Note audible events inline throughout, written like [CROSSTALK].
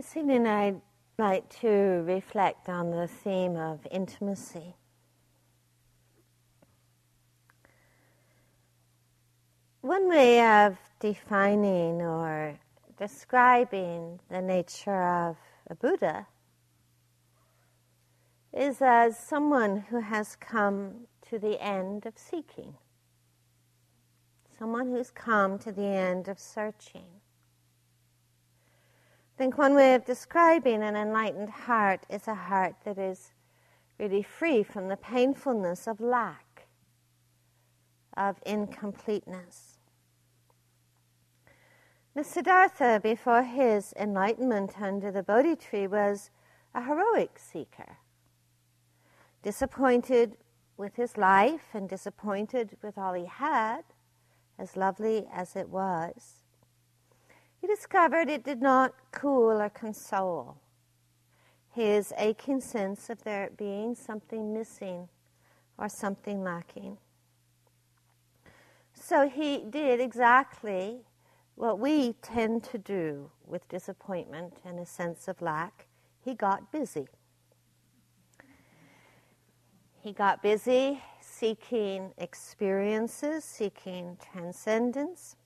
This evening I'd like to reflect on the theme of intimacy. One way of defining or describing the nature of a Buddha is as someone who has come to the end of seeking, someone who's come to the end of searching think one way of describing an enlightened heart is a heart that is really free from the painfulness of lack, of incompleteness. Now, Siddhartha, before his enlightenment under the Bodhi tree, was a heroic seeker, disappointed with his life and disappointed with all he had, as lovely as it was he discovered it did not cool or console his aching sense of there being something missing or something lacking. So he did exactly what we tend to do with disappointment and a sense of lack. He got busy. He got busy seeking experiences, seeking transcendence,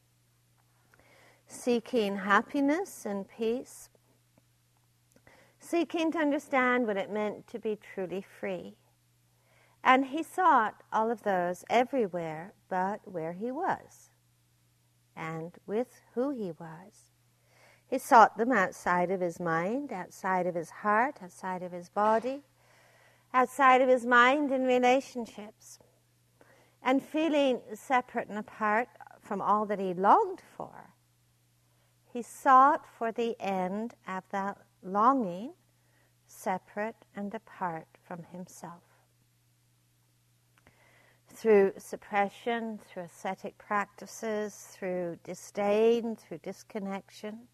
seeking happiness and peace, seeking to understand what it meant to be truly free. And he sought all of those everywhere but where he was and with who he was. He sought them outside of his mind, outside of his heart, outside of his body, outside of his mind in relationships. And feeling separate and apart from all that he longed for, he sought for the end of that longing, separate and apart from himself. Through suppression, through ascetic practices, through disdain, through disconnection.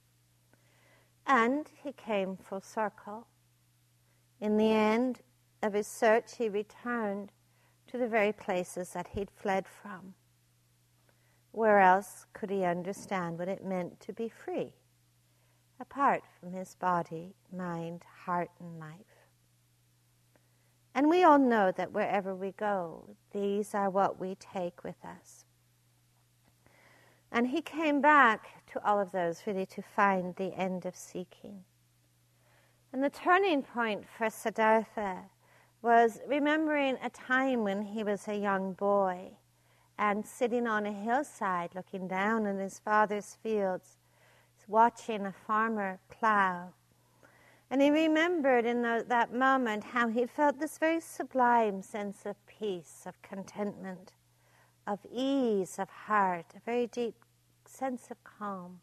And he came full circle. In the end of his search, he returned to the very places that he'd fled from. Where else could he understand what it meant to be free, apart from his body, mind, heart, and life? And we all know that wherever we go, these are what we take with us. And he came back to all of those really to find the end of seeking. And the turning point for Siddhartha was remembering a time when he was a young boy and sitting on a hillside looking down on his father's fields, watching a farmer plow. And he remembered in that moment how he felt this very sublime sense of peace, of contentment, of ease of heart, a very deep sense of calm.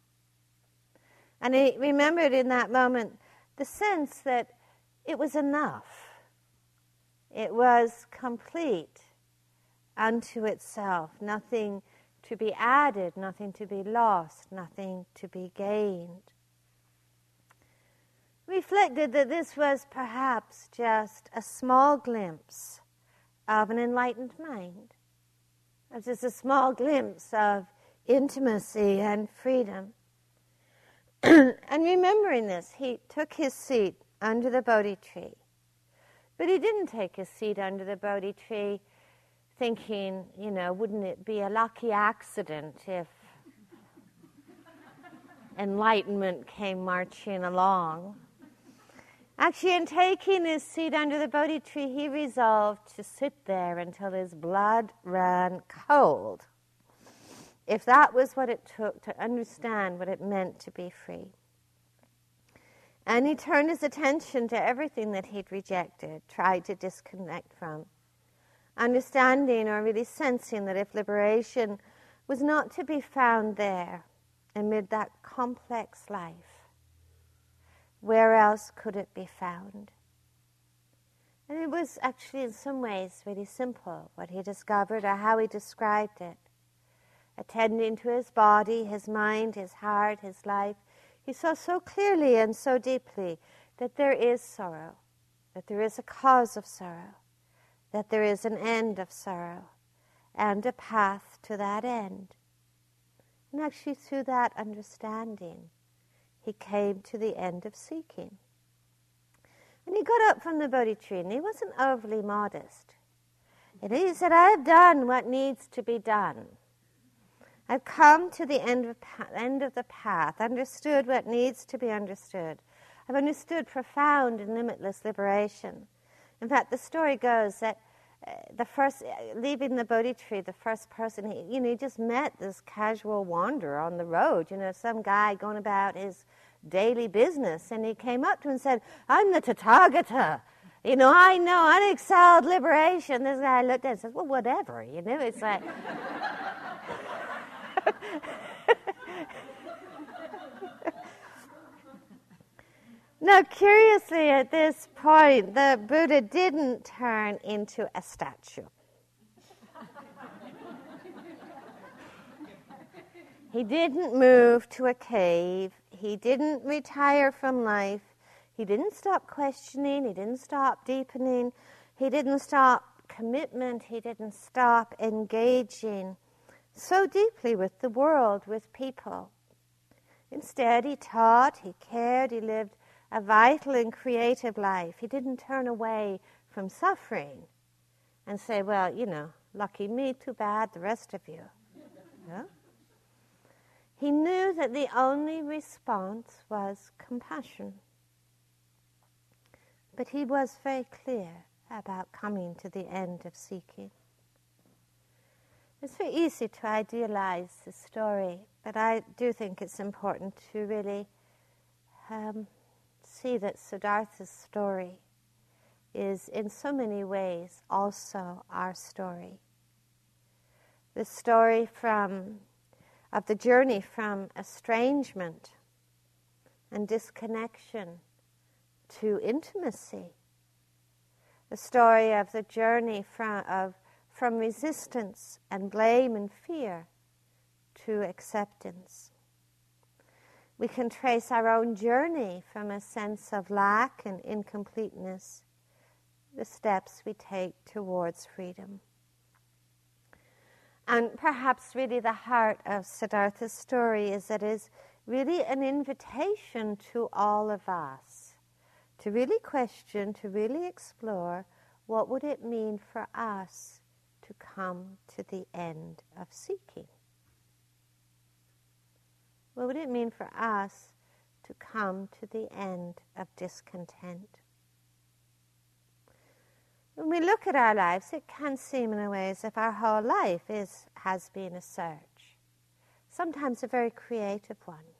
And he remembered in that moment the sense that it was enough, it was complete unto itself, nothing to be added, nothing to be lost, nothing to be gained. Reflected that this was perhaps just a small glimpse of an enlightened mind, of just a small glimpse of intimacy and freedom. [CLEARS THROAT] and remembering this, he took his seat under the Bodhi tree. But he didn't take his seat under the Bodhi tree thinking, you know, wouldn't it be a lucky accident if enlightenment came marching along? Actually, in taking his seat under the Bodhi tree, he resolved to sit there until his blood ran cold. If that was what it took to understand what it meant to be free. And he turned his attention to everything that he'd rejected, tried to disconnect from understanding or really sensing that if liberation was not to be found there amid that complex life, where else could it be found? And it was actually, in some ways, really simple what he discovered or how he described it. Attending to his body, his mind, his heart, his life, he saw so clearly and so deeply that there is sorrow, that there is a cause of sorrow, that there is an end of sorrow and a path to that end. And actually, through that understanding, he came to the end of seeking. And he got up from the Bodhi tree and he wasn't overly modest. And he said, I have done what needs to be done. I've come to the end of, end of the path, understood what needs to be understood. I've understood profound and limitless liberation. In fact, the story goes that uh, the first, uh, leaving the Bodhi tree, the first person, he, you know, he just met this casual wanderer on the road, you know, some guy going about his daily business, and he came up to him and said, I'm the Tathagata. You know, I know unexcelled liberation. This guy looked at him and said, Well, whatever, you know, it's like. [LAUGHS] now, curiously, at this point, the Buddha didn't turn into a statue. he didn't move to a cave. He didn't retire from life. He didn't stop questioning. He didn't stop deepening. He didn't stop commitment. He didn't stop engaging so deeply with the world, with people. Instead, he taught, he cared, he lived a vital and creative life. He didn't turn away from suffering and say, well, you know, lucky me, too bad, the rest of you. Yeah? He knew that the only response was compassion. But he was very clear about coming to the end of seeking. It's very easy to idealize the story, but I do think it's important to really um, see that Siddhartha's story is in so many ways also our story. The story from of the journey from estrangement and disconnection to intimacy. The story of the journey from of from resistance and blame and fear to acceptance. We can trace our own journey from a sense of lack and incompleteness, the steps we take towards freedom. And perhaps really the heart of Siddhartha's story is that it is really an invitation to all of us to really question, to really explore what would it mean for us to come to the end of seeking? What would it mean for us to come to the end of discontent? When we look at our lives, it can seem in a way as if our whole life is, has been a search. Sometimes a very creative one,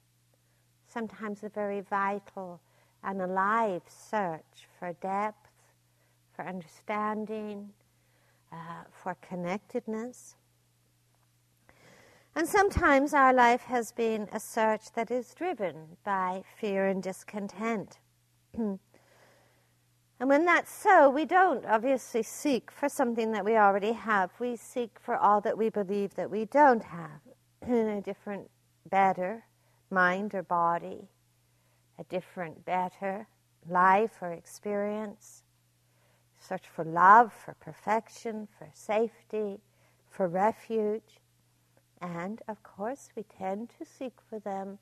sometimes a very vital and alive search for depth, for understanding, uh, for connectedness. And sometimes our life has been a search that is driven by fear and discontent. [CLEARS THROAT] and when that's so, we don't obviously seek for something that we already have. We seek for all that we believe that we don't have [CLEARS THROAT] in a different, better mind or body, a different, better life or experience search for love, for perfection, for safety, for refuge. And of course, we tend to seek for them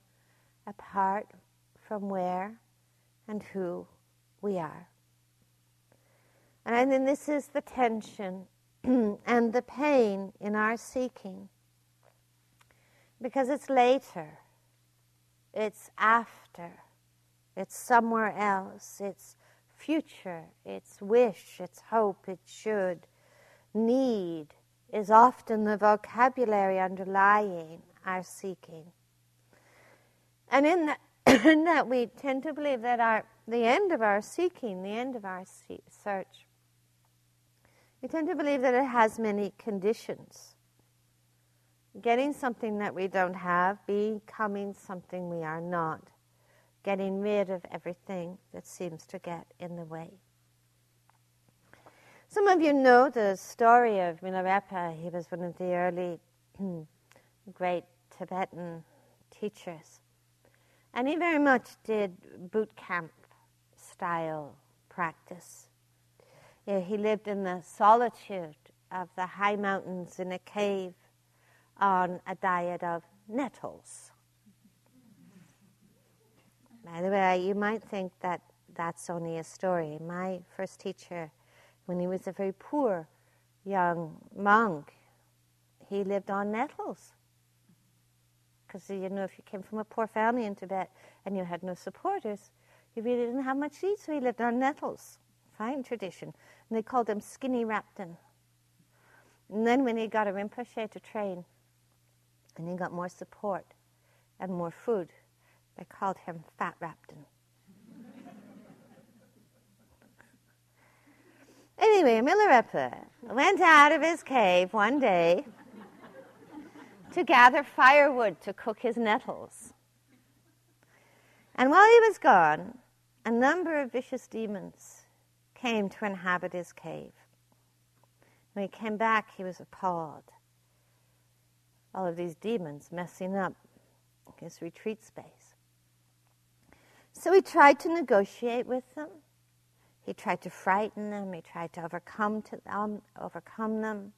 apart from where and who we are. And then this is the tension [CLEARS THROAT] and the pain in our seeking. Because it's later, it's after, it's somewhere else, it's future, its wish, its hope, it should. Need is often the vocabulary underlying our seeking. And in that, [CLEARS THROAT] in that we tend to believe that our, the end of our seeking, the end of our search, we tend to believe that it has many conditions. Getting something that we don't have, becoming something we are not getting rid of everything that seems to get in the way. Some of you know the story of Milarepa. He was one of the early hmm, great Tibetan teachers. And he very much did boot camp style practice. Yeah, he lived in the solitude of the high mountains in a cave on a diet of nettles By the way, you might think that that's only a story. My first teacher, when he was a very poor young monk, he lived on nettles. Because, you know, if you came from a poor family in Tibet and you had no supporters, you really didn't have much to eat, so he lived on nettles. Fine tradition. And they called him Skinny Rabten. And then when he got a Rinpoche to train, and he got more support and more food, they called him Fat Rabten. Anyway, Milarepa went out of his cave one day to gather firewood to cook his nettles. And while he was gone, a number of vicious demons came to inhabit his cave. When he came back, he was appalled. All of these demons messing up his retreat space. So he tried to negotiate with them. He tried to frighten them. He tried to overcome, to them, overcome them.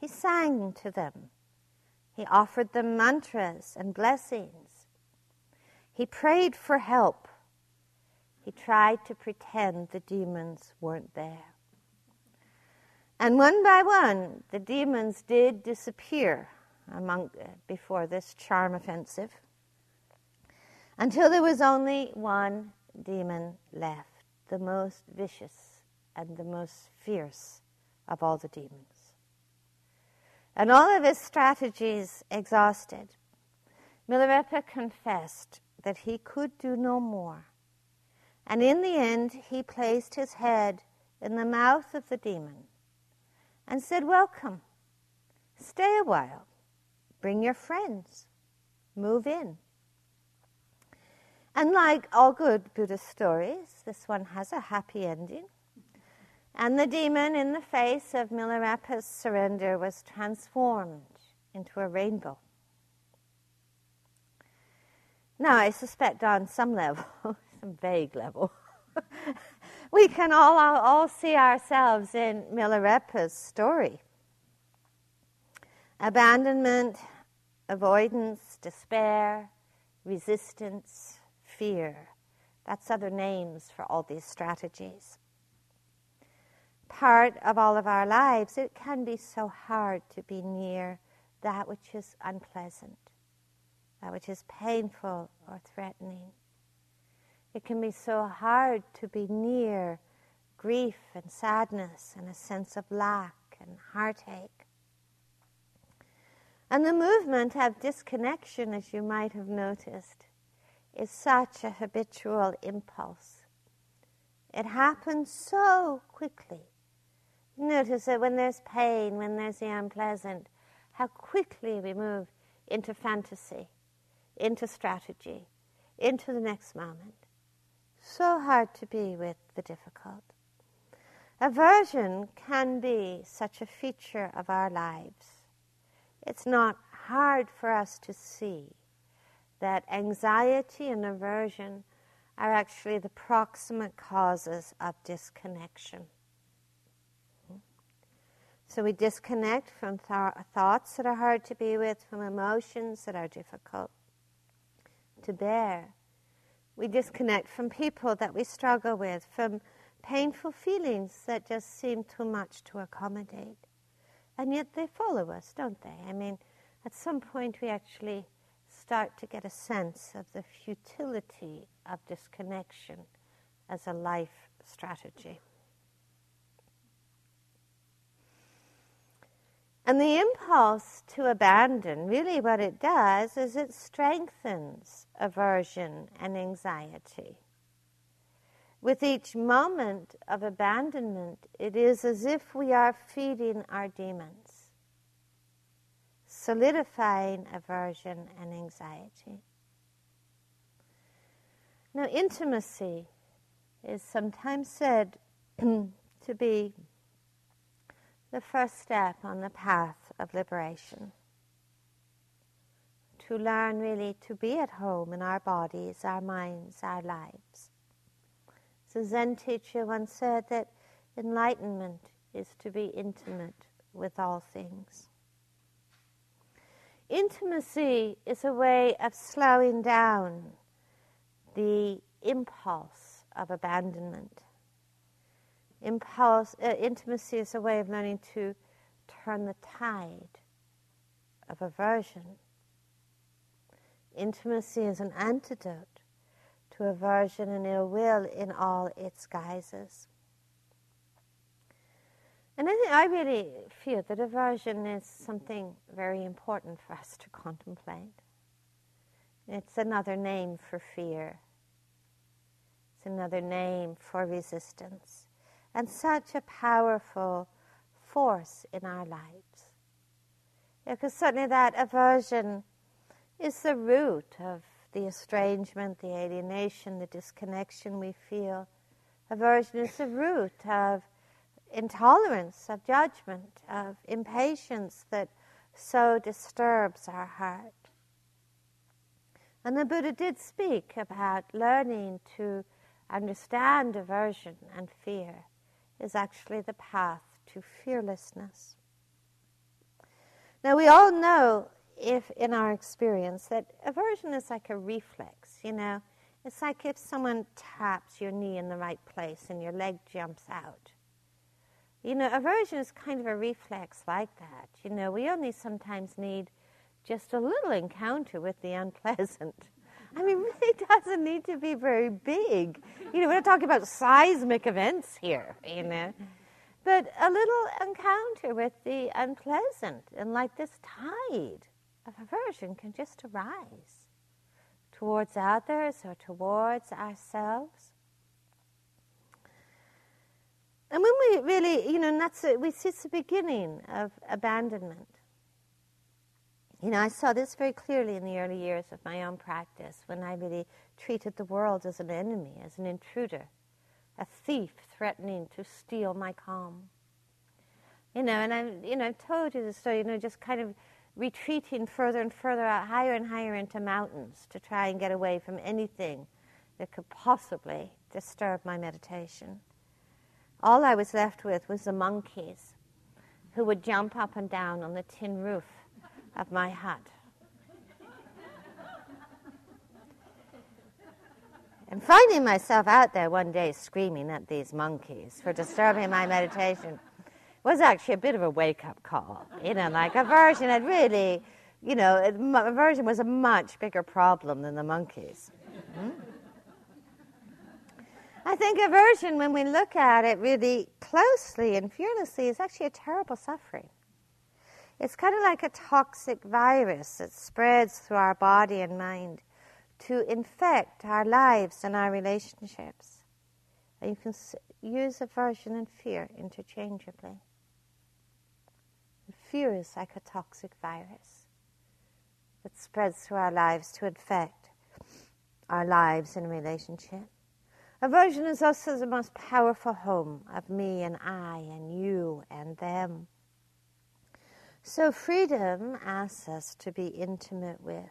He sang to them. He offered them mantras and blessings. He prayed for help. He tried to pretend the demons weren't there. And one by one, the demons did disappear among, before this charm offensive until there was only one demon left, the most vicious and the most fierce of all the demons. And all of his strategies exhausted, Milarepa confessed that he could do no more. And in the end, he placed his head in the mouth of the demon and said, Welcome. Stay a while. Bring your friends. Move in. And like all good Buddhist stories, this one has a happy ending. And the demon, in the face of Milarepa's surrender, was transformed into a rainbow. Now, I suspect on some level, [LAUGHS] some vague level, [LAUGHS] we can all, all, see ourselves in Milarepa's story. Abandonment, avoidance, despair, resistance, fear. That's other names for all these strategies. Part of all of our lives, it can be so hard to be near that which is unpleasant, that which is painful or threatening. It can be so hard to be near grief and sadness and a sense of lack and heartache. And the movement of disconnection, as you might have noticed, is such a habitual impulse. It happens so quickly. Notice that when there's pain, when there's the unpleasant, how quickly we move into fantasy, into strategy, into the next moment so hard to be with the difficult. Aversion can be such a feature of our lives. It's not hard for us to see that anxiety and aversion are actually the proximate causes of disconnection. So we disconnect from th- thoughts that are hard to be with, from emotions that are difficult to bear we disconnect from people that we struggle with, from painful feelings that just seem too much to accommodate. And yet they follow us, don't they? I mean, at some point we actually start to get a sense of the futility of disconnection as a life strategy. And the impulse to abandon, really what it does is it strengthens aversion and anxiety. With each moment of abandonment, it is as if we are feeding our demons, solidifying aversion and anxiety. Now, intimacy is sometimes said [CLEARS THROAT] to be the first step on the path of liberation. To learn really to be at home in our bodies, our minds, our lives. So Zen teacher once said that enlightenment is to be intimate with all things. Intimacy is a way of slowing down the impulse of abandonment. Impulse, uh, intimacy is a way of learning to turn the tide of aversion. Intimacy is an antidote to aversion and ill will in all its guises. And I, I really feel that aversion is something very important for us to contemplate. It's another name for fear. It's another name for resistance. And such a powerful force in our lives. Because certainly that aversion is the root of the estrangement, the alienation, the disconnection we feel. Aversion is the root of intolerance, of judgment, of impatience that so disturbs our heart. And the Buddha did speak about learning to understand aversion and fear is actually the path to fearlessness. Now, we all know, if in our experience, that aversion is like a reflex, you know. It's like if someone taps your knee in the right place and your leg jumps out. You know, aversion is kind of a reflex like that. You know, we only sometimes need just a little encounter with the unpleasant. I mean, really [LAUGHS] doesn't need to be very big. You know, we're not talking about seismic events here, you know. But a little encounter with the unpleasant, and like this tide of aversion can just arise towards others or towards ourselves. And when we really, you know, and that's it, we see it's the beginning of abandonment. You know, I saw this very clearly in the early years of my own practice when I really treated the world as an enemy, as an intruder, a thief threatening to steal my calm. You know, and I've, you know, I've told you the story. You know, just kind of retreating further and further out, higher and higher into mountains to try and get away from anything that could possibly disturb my meditation all I was left with was the monkeys who would jump up and down on the tin roof of my hut. And finding myself out there one day screaming at these monkeys for disturbing my meditation was actually a bit of a wake up call. You know, like aversion had really, you know, aversion was a much bigger problem than the monkeys. Hmm? I think aversion, when we look at it really closely and fearlessly, is actually a terrible suffering. It's kind of like a toxic virus that spreads through our body and mind to infect our lives and our relationships. And you can use aversion and fear interchangeably. Fear is like a toxic virus that spreads through our lives to infect our lives and relationships. Aversion is also the most powerful home of me and I and you and them. So freedom asks us to be intimate with,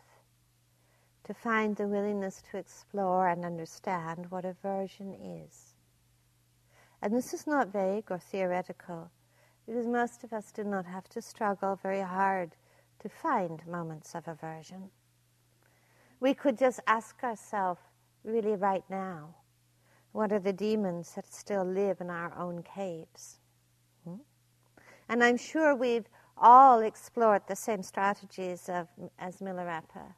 to find the willingness to explore and understand what aversion is. And this is not vague or theoretical, because most of us do not have to struggle very hard to find moments of aversion. We could just ask ourselves, really right now, what are the demons that still live in our own caves? Hmm? And I'm sure we've all explored the same strategies of, as Milarepa,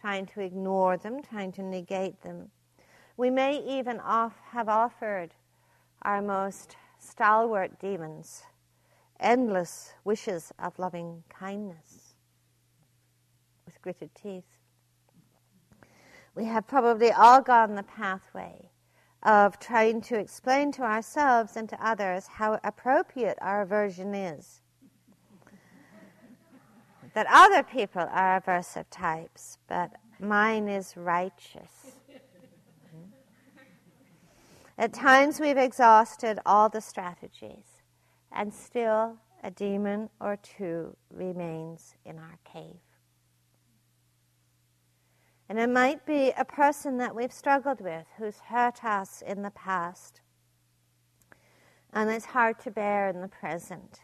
trying to ignore them, trying to negate them. We may even off, have offered our most stalwart demons endless wishes of loving kindness with gritted teeth. We have probably all gone the pathway of trying to explain to ourselves and to others how appropriate our aversion is. that other people are aversive types, but mine is righteous. At times we've exhausted all the strategies, and still a demon or two remains in our cave. And it might be a person that we've struggled with who's hurt us in the past. And it's hard to bear in the present.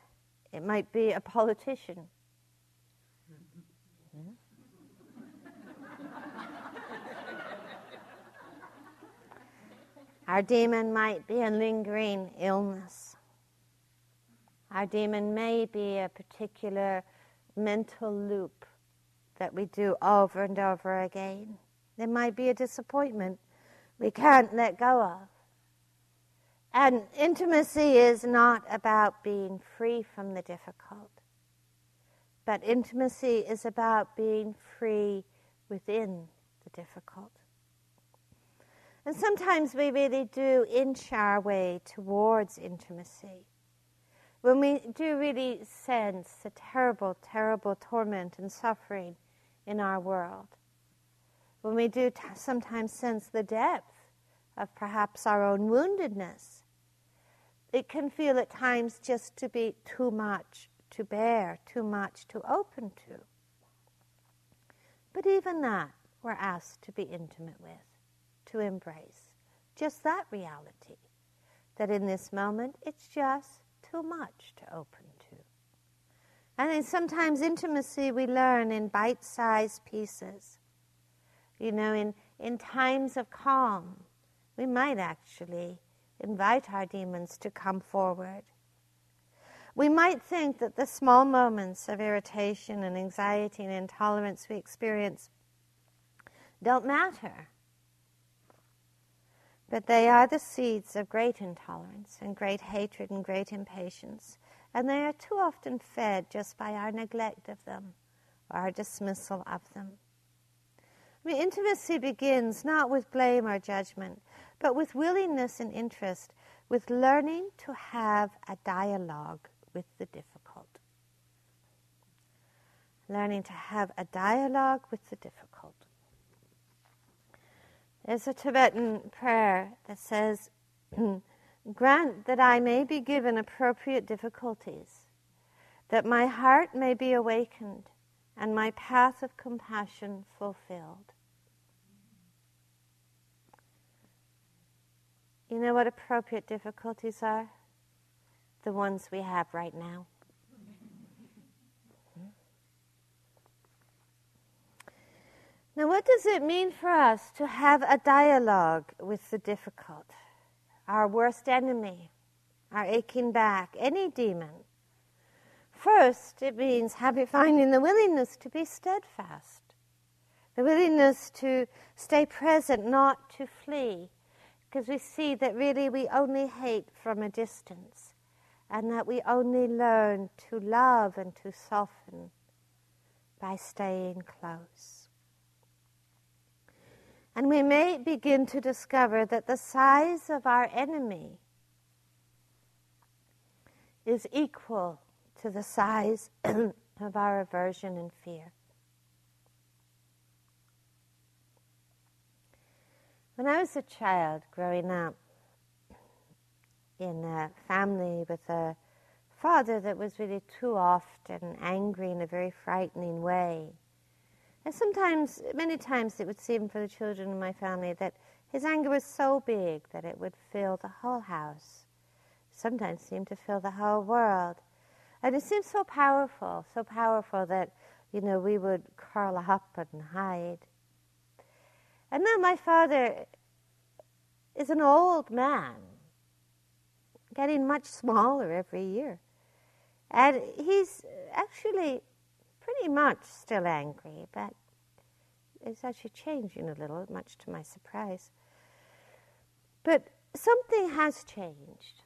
It might be a politician. [LAUGHS] Our demon might be a lingering illness. Our demon may be a particular mental loop that we do over and over again. There might be a disappointment we can't let go of. And intimacy is not about being free from the difficult, but intimacy is about being free within the difficult. And sometimes we really do inch our way towards intimacy. When we do really sense the terrible, terrible torment and suffering in our world. When we do t- sometimes sense the depth of perhaps our own woundedness, it can feel at times just to be too much to bear, too much to open to. But even that, we're asked to be intimate with, to embrace. Just that reality, that in this moment it's just too much to open And sometimes intimacy we learn in bite sized pieces. You know, in, in times of calm, we might actually invite our demons to come forward. We might think that the small moments of irritation and anxiety and intolerance we experience don't matter. But they are the seeds of great intolerance and great hatred and great impatience, and they are too often fed just by our neglect of them or our dismissal of them. I mean, intimacy begins not with blame or judgment, but with willingness and interest, with learning to have a dialogue with the difficult. Learning to have a dialogue with the difficult. There's a Tibetan prayer that says, [CLEARS THROAT] Grant that I may be given appropriate difficulties, that my heart may be awakened and my path of compassion fulfilled. You know what appropriate difficulties are? The ones we have right now. Now, what does it mean for us to have a dialogue with the difficult, our worst enemy, our aching back, any demon? First, it means having, finding the willingness to be steadfast, the willingness to stay present, not to flee, because we see that really we only hate from a distance, and that we only learn to love and to soften by staying close. And we may begin to discover that the size of our enemy is equal to the size [CLEARS THROAT] of our aversion and fear. When I was a child growing up in a family with a father that was really too often angry in a very frightening way, and sometimes, many times, it would seem for the children in my family that his anger was so big that it would fill the whole house. Sometimes seemed to fill the whole world. And it seemed so powerful, so powerful that, you know, we would curl up and hide. And now my father is an old man, getting much smaller every year. And he's actually pretty much still angry, but it's actually changing a little, much to my surprise. But something has changed.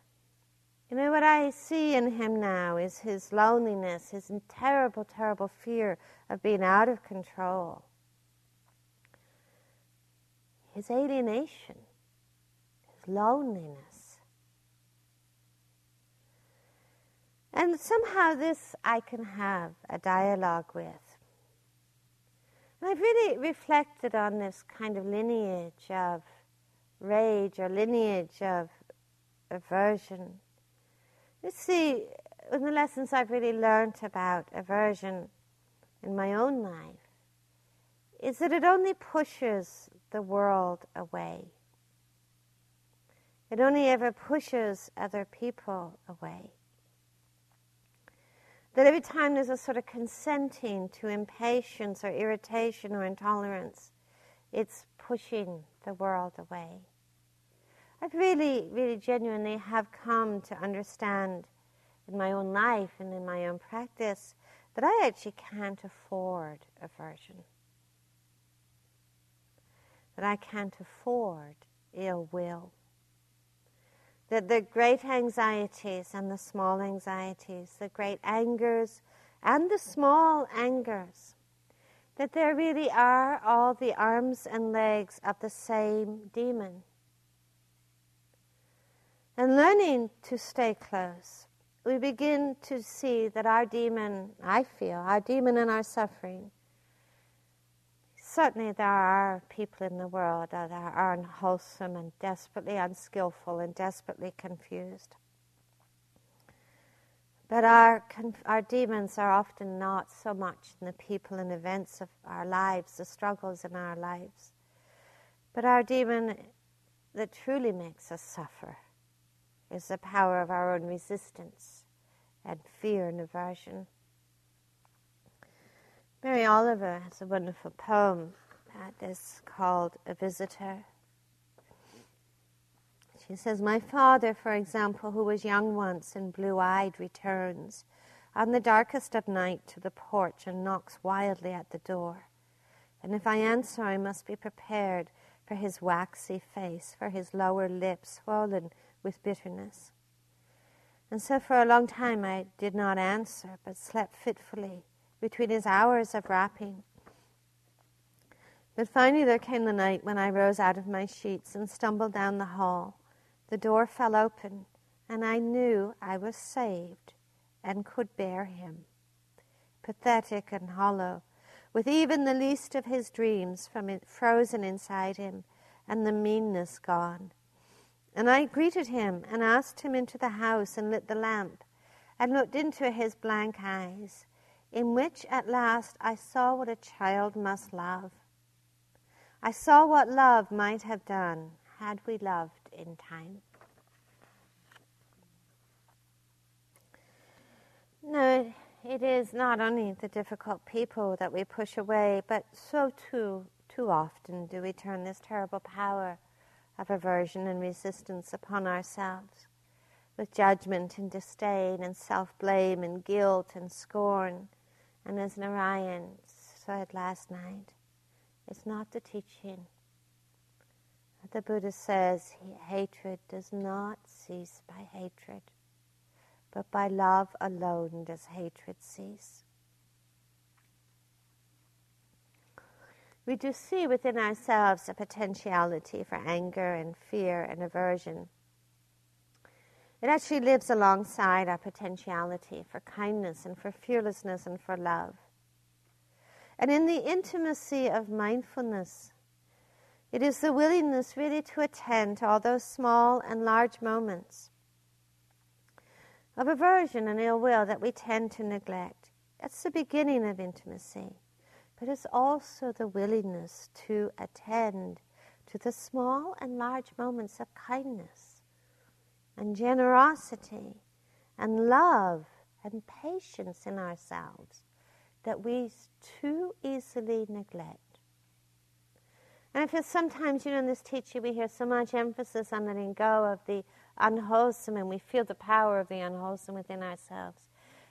You know, what I see in him now is his loneliness, his terrible, terrible fear of being out of control, his alienation, his loneliness. And somehow this I can have a dialogue with. And I've really reflected on this kind of lineage of rage or lineage of aversion. You see, in the lessons I've really learned about aversion in my own life is that it only pushes the world away. It only ever pushes other people away that every time there's a sort of consenting to impatience or irritation or intolerance, it's pushing the world away. I really, really genuinely have come to understand in my own life and in my own practice that I actually can't afford aversion. That I can't afford ill will. That the great anxieties and the small anxieties, the great angers and the small angers, that there really are all the arms and legs of the same demon. And learning to stay close, we begin to see that our demon, I feel, our demon and our suffering, certainly there are people in the world that are unwholesome and desperately unskillful and desperately confused. But our, our demons are often not so much in the people and events of our lives, the struggles in our lives. But our demon that truly makes us suffer is the power of our own resistance and fear and aversion. Mary Oliver has a wonderful poem that is called A Visitor. She says, My father, for example, who was young once and blue eyed, returns on the darkest of night to the porch and knocks wildly at the door. And if I answer, I must be prepared for his waxy face, for his lower lip swollen with bitterness. And so for a long time I did not answer, but slept fitfully between his hours of rapping. But finally there came the night when I rose out of my sheets and stumbled down the hall the door fell open, and I knew I was saved and could bear him. Pathetic and hollow, with even the least of his dreams from it frozen inside him and the meanness gone. And I greeted him and asked him into the house and lit the lamp and looked into his blank eyes, in which at last I saw what a child must love. I saw what love might have done had we loved in time. No, it is not only the difficult people that we push away, but so too, too often do we turn this terrible power of aversion and resistance upon ourselves with judgment and disdain and self blame and guilt and scorn. And as Narayan said last night, it's not the teaching the Buddha says hatred does not cease by hatred, but by love alone does hatred cease. We do see within ourselves a potentiality for anger and fear and aversion. It actually lives alongside our potentiality for kindness and for fearlessness and for love. And in the intimacy of mindfulness, it is the willingness really to attend to all those small and large moments of aversion and ill will that we tend to neglect. That's the beginning of intimacy. But it's also the willingness to attend to the small and large moments of kindness and generosity and love and patience in ourselves that we too easily neglect. And I feel sometimes, you know, in this teaching we hear so much emphasis on letting go of the unwholesome and we feel the power of the unwholesome within ourselves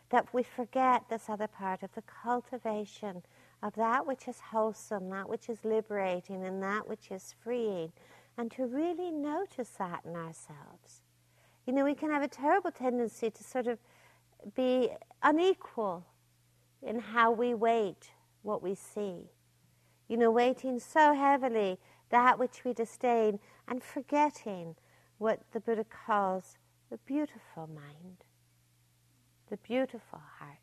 that we forget this other part of the cultivation of that which is wholesome, that which is liberating, and that which is freeing, and to really notice that in ourselves. You know, we can have a terrible tendency to sort of be unequal in how we weight what we see you know, weighting so heavily that which we disdain and forgetting what the Buddha calls the beautiful mind, the beautiful heart.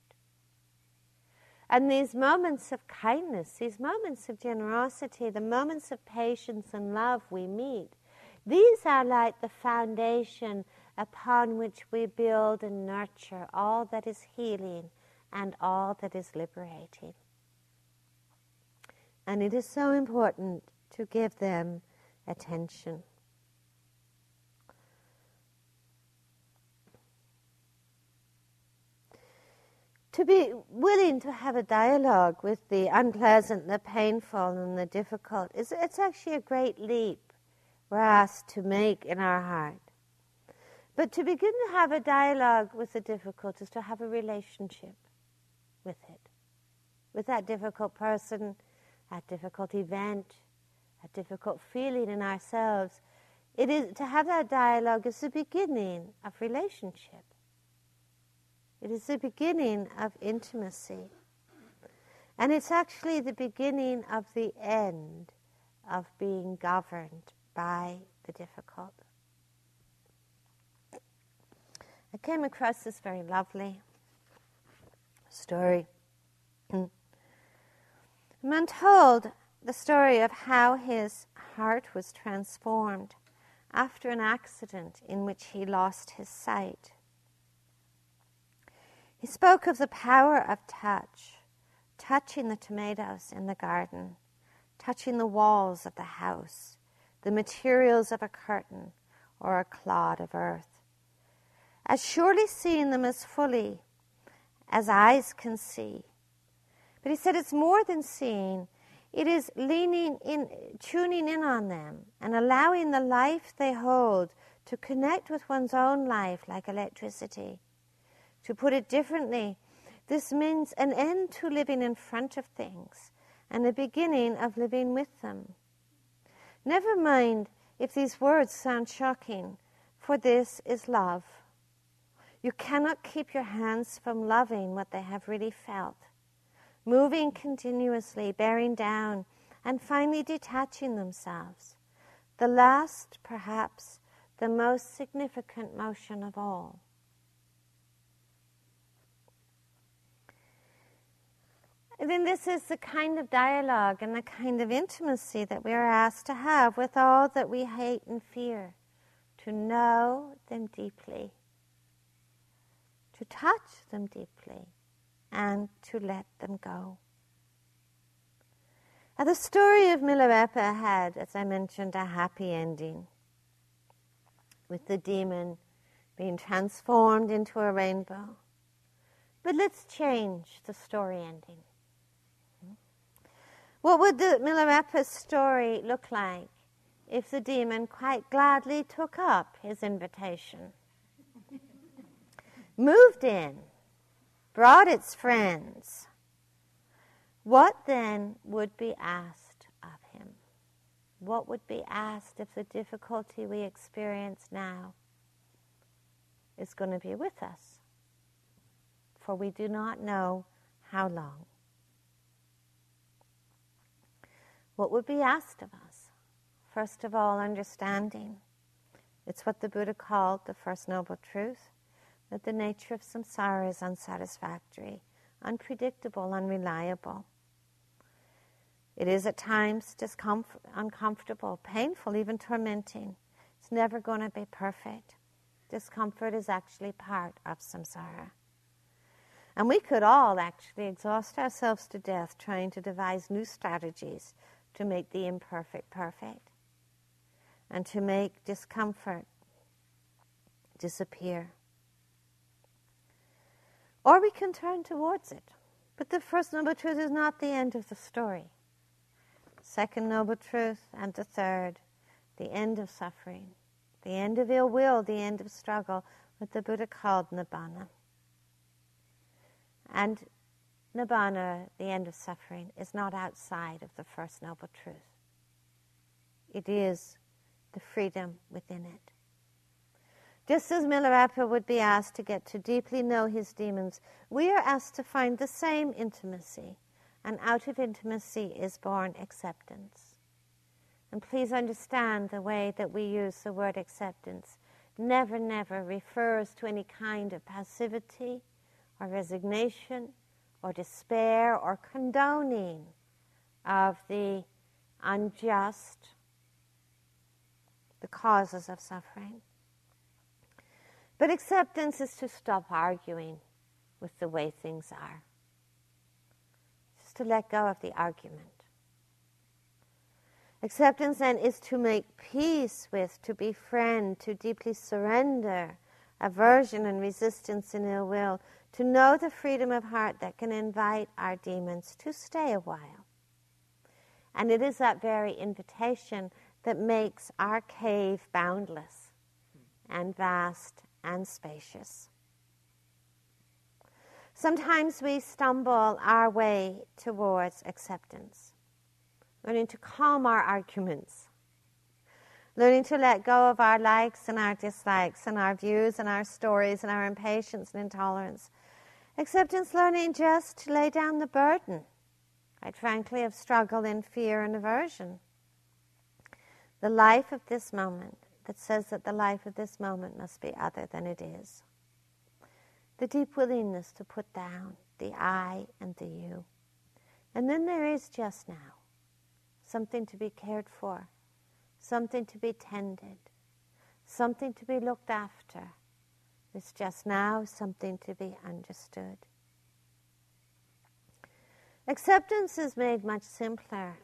And these moments of kindness, these moments of generosity, the moments of patience and love we meet, these are like the foundation upon which we build and nurture all that is healing and all that is liberating. And it is so important to give them attention. To be willing to have a dialogue with the unpleasant, the painful, and the difficult is it's actually a great leap we're asked to make in our heart. But to begin to have a dialogue with the difficult is to have a relationship with it, with that difficult person, that difficult event, that difficult feeling in ourselves. It is to have that dialogue is the beginning of relationship. It is the beginning of intimacy. And it's actually the beginning of the end of being governed by the difficult. I came across this very lovely story. I'm told the story of how his heart was transformed after an accident in which he lost his sight. He spoke of the power of touch, touching the tomatoes in the garden, touching the walls of the house, the materials of a curtain or a clod of earth, as surely seeing them as fully as eyes can see. But he said it's more than seeing, it is leaning in, tuning in on them and allowing the life they hold to connect with one's own life like electricity. To put it differently, this means an end to living in front of things and a beginning of living with them. Never mind if these words sound shocking, for this is love. You cannot keep your hands from loving what they have really felt moving continuously, bearing down, and finally detaching themselves. The last, perhaps, the most significant motion of all. And then this is the kind of dialogue and the kind of intimacy that we are asked to have with all that we hate and fear, to know them deeply, to touch them deeply and to let them go. Now, the story of Milarepa had, as I mentioned, a happy ending, with the demon being transformed into a rainbow. But let's change the story ending. What would the Milarepa story look like if the demon quite gladly took up his invitation? Moved in brought its friends, what then would be asked of him? What would be asked if the difficulty we experience now is going to be with us? For we do not know how long. What would be asked of us? First of all, understanding. It's what the Buddha called the first noble truth that the nature of samsara is unsatisfactory, unpredictable, unreliable. It is at times discomfort, uncomfortable, painful, even tormenting. It's never going to be perfect. Discomfort is actually part of samsara. And we could all actually exhaust ourselves to death trying to devise new strategies to make the imperfect perfect and to make discomfort disappear. Or we can turn towards it. But the first noble truth is not the end of the story. Second noble truth and the third, the end of suffering, the end of ill will, the end of struggle, what the Buddha called nibbana. And nibbana, the end of suffering, is not outside of the first noble truth. It is the freedom within it. Just as Milarepa would be asked to get to deeply know his demons, we are asked to find the same intimacy, and out of intimacy is born acceptance. And please understand the way that we use the word acceptance never, never refers to any kind of passivity or resignation or despair or condoning of the unjust, the causes of suffering. But acceptance is to stop arguing with the way things are, just to let go of the argument. Acceptance then is to make peace with, to befriend, to deeply surrender aversion and resistance and ill will, to know the freedom of heart that can invite our demons to stay a while. And it is that very invitation that makes our cave boundless and vast and spacious. Sometimes we stumble our way towards acceptance, learning to calm our arguments, learning to let go of our likes and our dislikes and our views and our stories and our impatience and intolerance. Acceptance learning just to lay down the burden, quite frankly, of struggle and fear and aversion. The life of this moment that says that the life of this moment must be other than it is. The deep willingness to put down the I and the you. And then there is just now something to be cared for, something to be tended, something to be looked after. It's just now something to be understood. Acceptance is made much simpler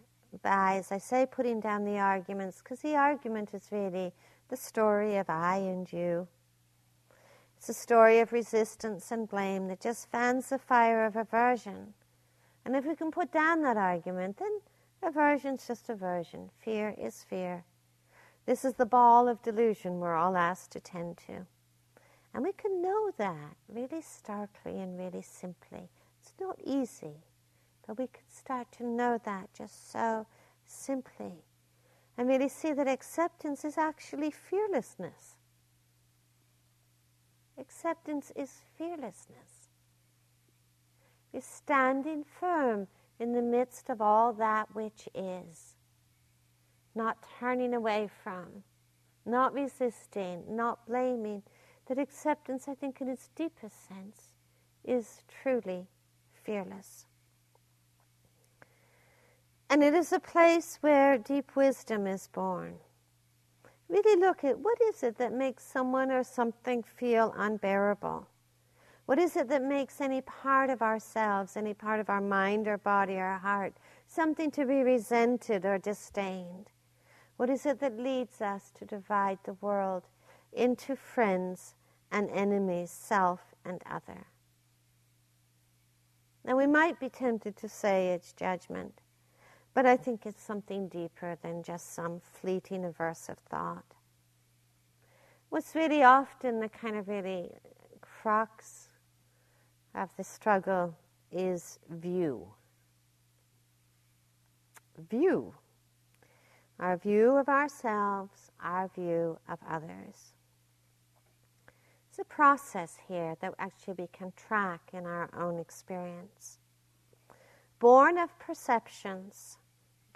by, as I say, putting down the arguments, because the argument is really the story of I and you. It's a story of resistance and blame that just fans the fire of aversion. And if we can put down that argument, then aversion's just aversion. Fear is fear. This is the ball of delusion we're all asked to tend to. And we can know that really starkly and really simply. It's not easy. We could start to know that just so simply and really see that acceptance is actually fearlessness. Acceptance is fearlessness. Is standing firm in the midst of all that which is, not turning away from, not resisting, not blaming. That acceptance, I think, in its deepest sense, is truly fearless. And it is a place where deep wisdom is born. Really look at what is it that makes someone or something feel unbearable? What is it that makes any part of ourselves, any part of our mind or body or heart, something to be resented or disdained? What is it that leads us to divide the world into friends and enemies, self and other? Now, we might be tempted to say it's judgment. But I think it's something deeper than just some fleeting aversive thought. What's really often the kind of really crux of the struggle is view. View. Our view of ourselves, our view of others. It's a process here that actually we can track in our own experience. Born of perceptions,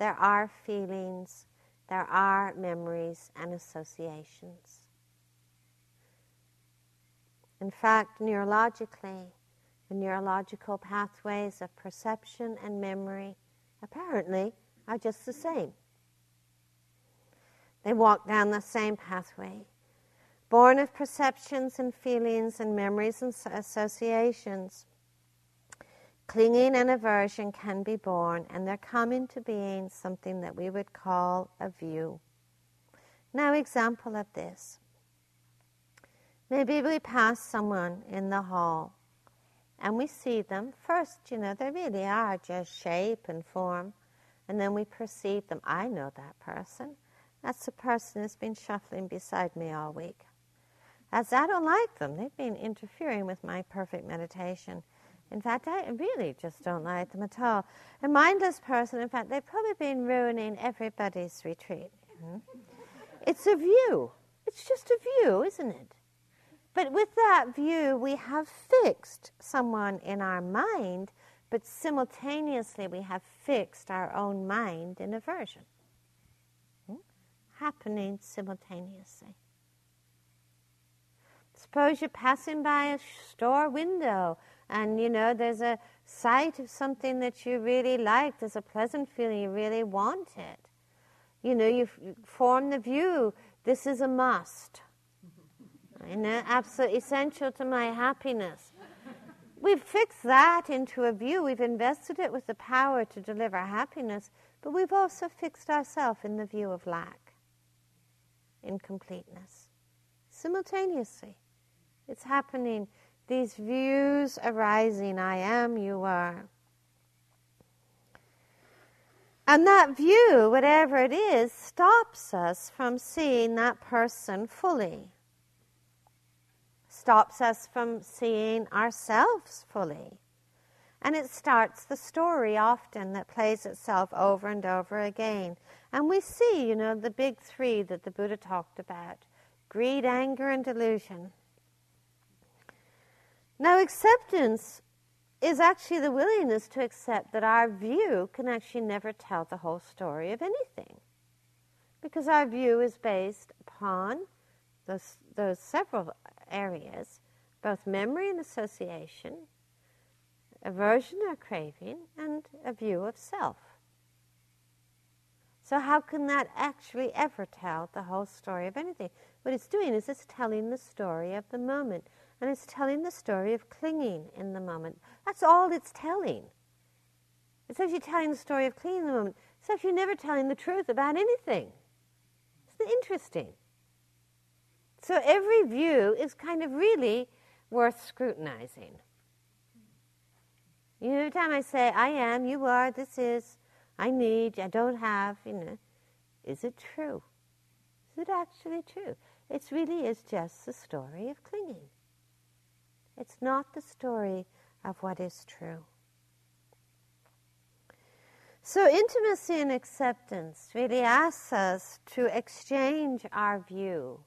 there are feelings, there are memories and associations. In fact, neurologically, the neurological pathways of perception and memory apparently are just the same. They walk down the same pathway. Born of perceptions and feelings and memories and associations, Clinging and aversion can be born, and there come into being something that we would call a view. Now, example of this. Maybe we pass someone in the hall and we see them. First, you know, they really are just shape and form, and then we perceive them. I know that person. That's the person who's been shuffling beside me all week. As I don't like them, they've been interfering with my perfect meditation. In fact, I really just don't like them at all. A mindless person, in fact, they've probably been ruining everybody's retreat. Mm-hmm. It's a view. It's just a view, isn't it? But with that view, we have fixed someone in our mind, but simultaneously we have fixed our own mind in aversion. Hmm? Happening simultaneously. Suppose you're passing by a store window and you know there's a sight of something that you really like. There's a pleasant feeling. You really want it. You know you form the view this is a must. [LAUGHS] You know absolutely essential to my happiness. We've fixed that into a view. We've invested it with the power to deliver happiness but we've also fixed ourselves in the view of lack incompleteness. Simultaneously it's happening these views arising I am, you are. And that view, whatever it is, stops us from seeing that person fully, stops us from seeing ourselves fully. And it starts the story often that plays itself over and over again. And we see, you know, the big three that the Buddha talked about greed, anger, and delusion. Now, acceptance is actually the willingness to accept that our view can actually never tell the whole story of anything. Because our view is based upon those, those several areas, both memory and association, aversion or craving, and a view of self. So, how can that actually ever tell the whole story of anything? What it's doing is it's telling the story of the moment, and it's telling the story of clinging in the moment. That's all it's telling. It's actually telling the story of clinging in the moment. It's actually never telling the truth about anything. It's interesting. So, every view is kind of really worth scrutinizing. You know, every time I say, I am, you are, this is, I need, I don't have, you know, is it true? Is it actually true? It really is just the story of clinging. It's not the story of what is true. So, intimacy and acceptance really asks us to exchange our view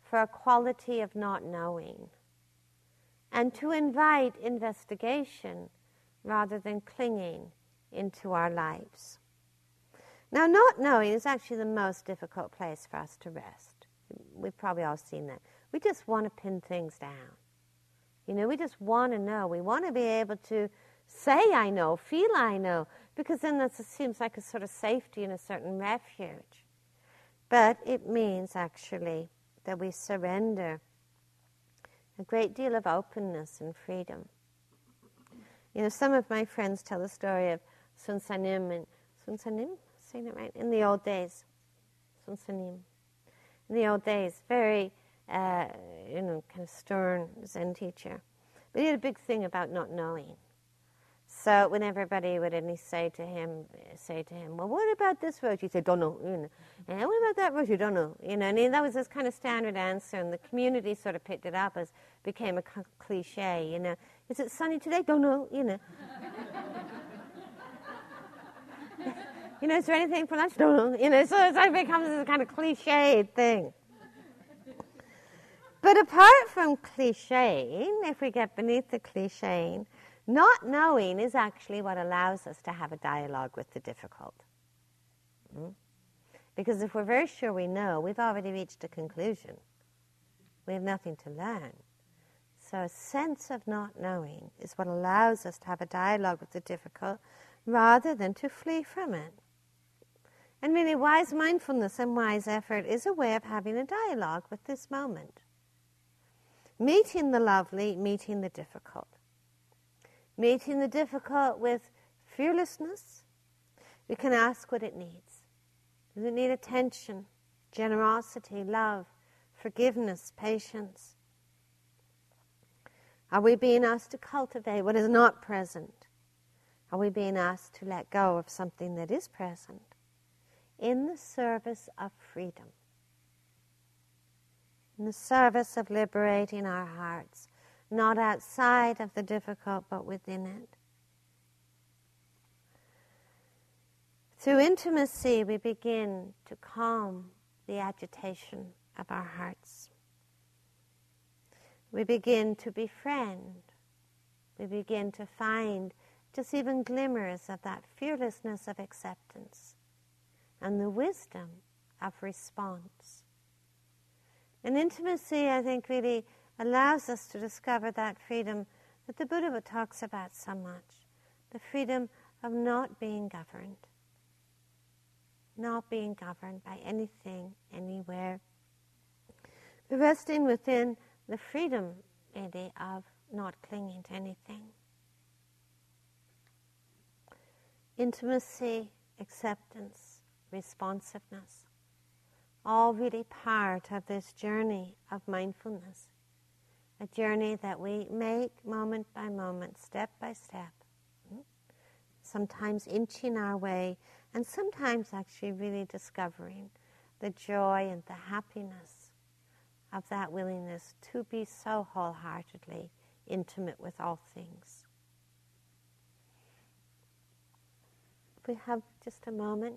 for a quality of not knowing and to invite investigation rather than clinging into our lives. Now, not knowing is actually the most difficult place for us to rest. We've probably all seen that. We just want to pin things down. You know, we just want to know. We want to be able to say, I know, feel, I know, because then that seems like a sort of safety and a certain refuge. But it means actually that we surrender a great deal of openness and freedom. You know, some of my friends tell the story of Soen Sa Nim and Soen Sa Nim, saying it right, in the old days. Soen Sa Nim. In the old days, very, uh, you know, kind of stern Zen teacher. But he had a big thing about not knowing. So when everybody would only say to him, say to him, well, what about this road? He said, don't know. You know. And what about that road? You don't know. You know, and that was his kind of standard answer, and the community sort of picked it up as became a cliche. You know, is it sunny today? Don't know. You know. [LAUGHS] you know, is there anything for lunch? Don't know. You know, so it becomes this kind of cliche thing. But apart from clicheing, if we get beneath the clicheing, not knowing is actually what allows us to have a dialogue with the difficult. Hmm? Because if we're very sure we know, we've already reached a conclusion. We have nothing to learn. So, a sense of not knowing is what allows us to have a dialogue with the difficult rather than to flee from it. And really, wise mindfulness and wise effort is a way of having a dialogue with this moment. Meeting the lovely, meeting the difficult meeting the difficult with fearlessness, we can ask what it needs. Does it need attention, generosity, love, forgiveness, patience? Are we being asked to cultivate what is not present? Are we being asked to let go of something that is present in the service of freedom? In the service of liberating our hearts not outside of the difficult, but within it. Through intimacy, we begin to calm the agitation of our hearts. We begin to befriend. We begin to find just even glimmers of that fearlessness of acceptance and the wisdom of response. And intimacy, I think, really allows us to discover that freedom that the Buddha talks about so much the freedom of not being governed, not being governed by anything, anywhere, but resting within the freedom, really, of not clinging to anything. Intimacy, acceptance, responsiveness, all really part of this journey of mindfulness a journey that we make moment by moment, step by step. Hmm, sometimes inching our way, and sometimes actually really discovering the joy and the happiness of that willingness to be so wholeheartedly intimate with all things. We have just a moment.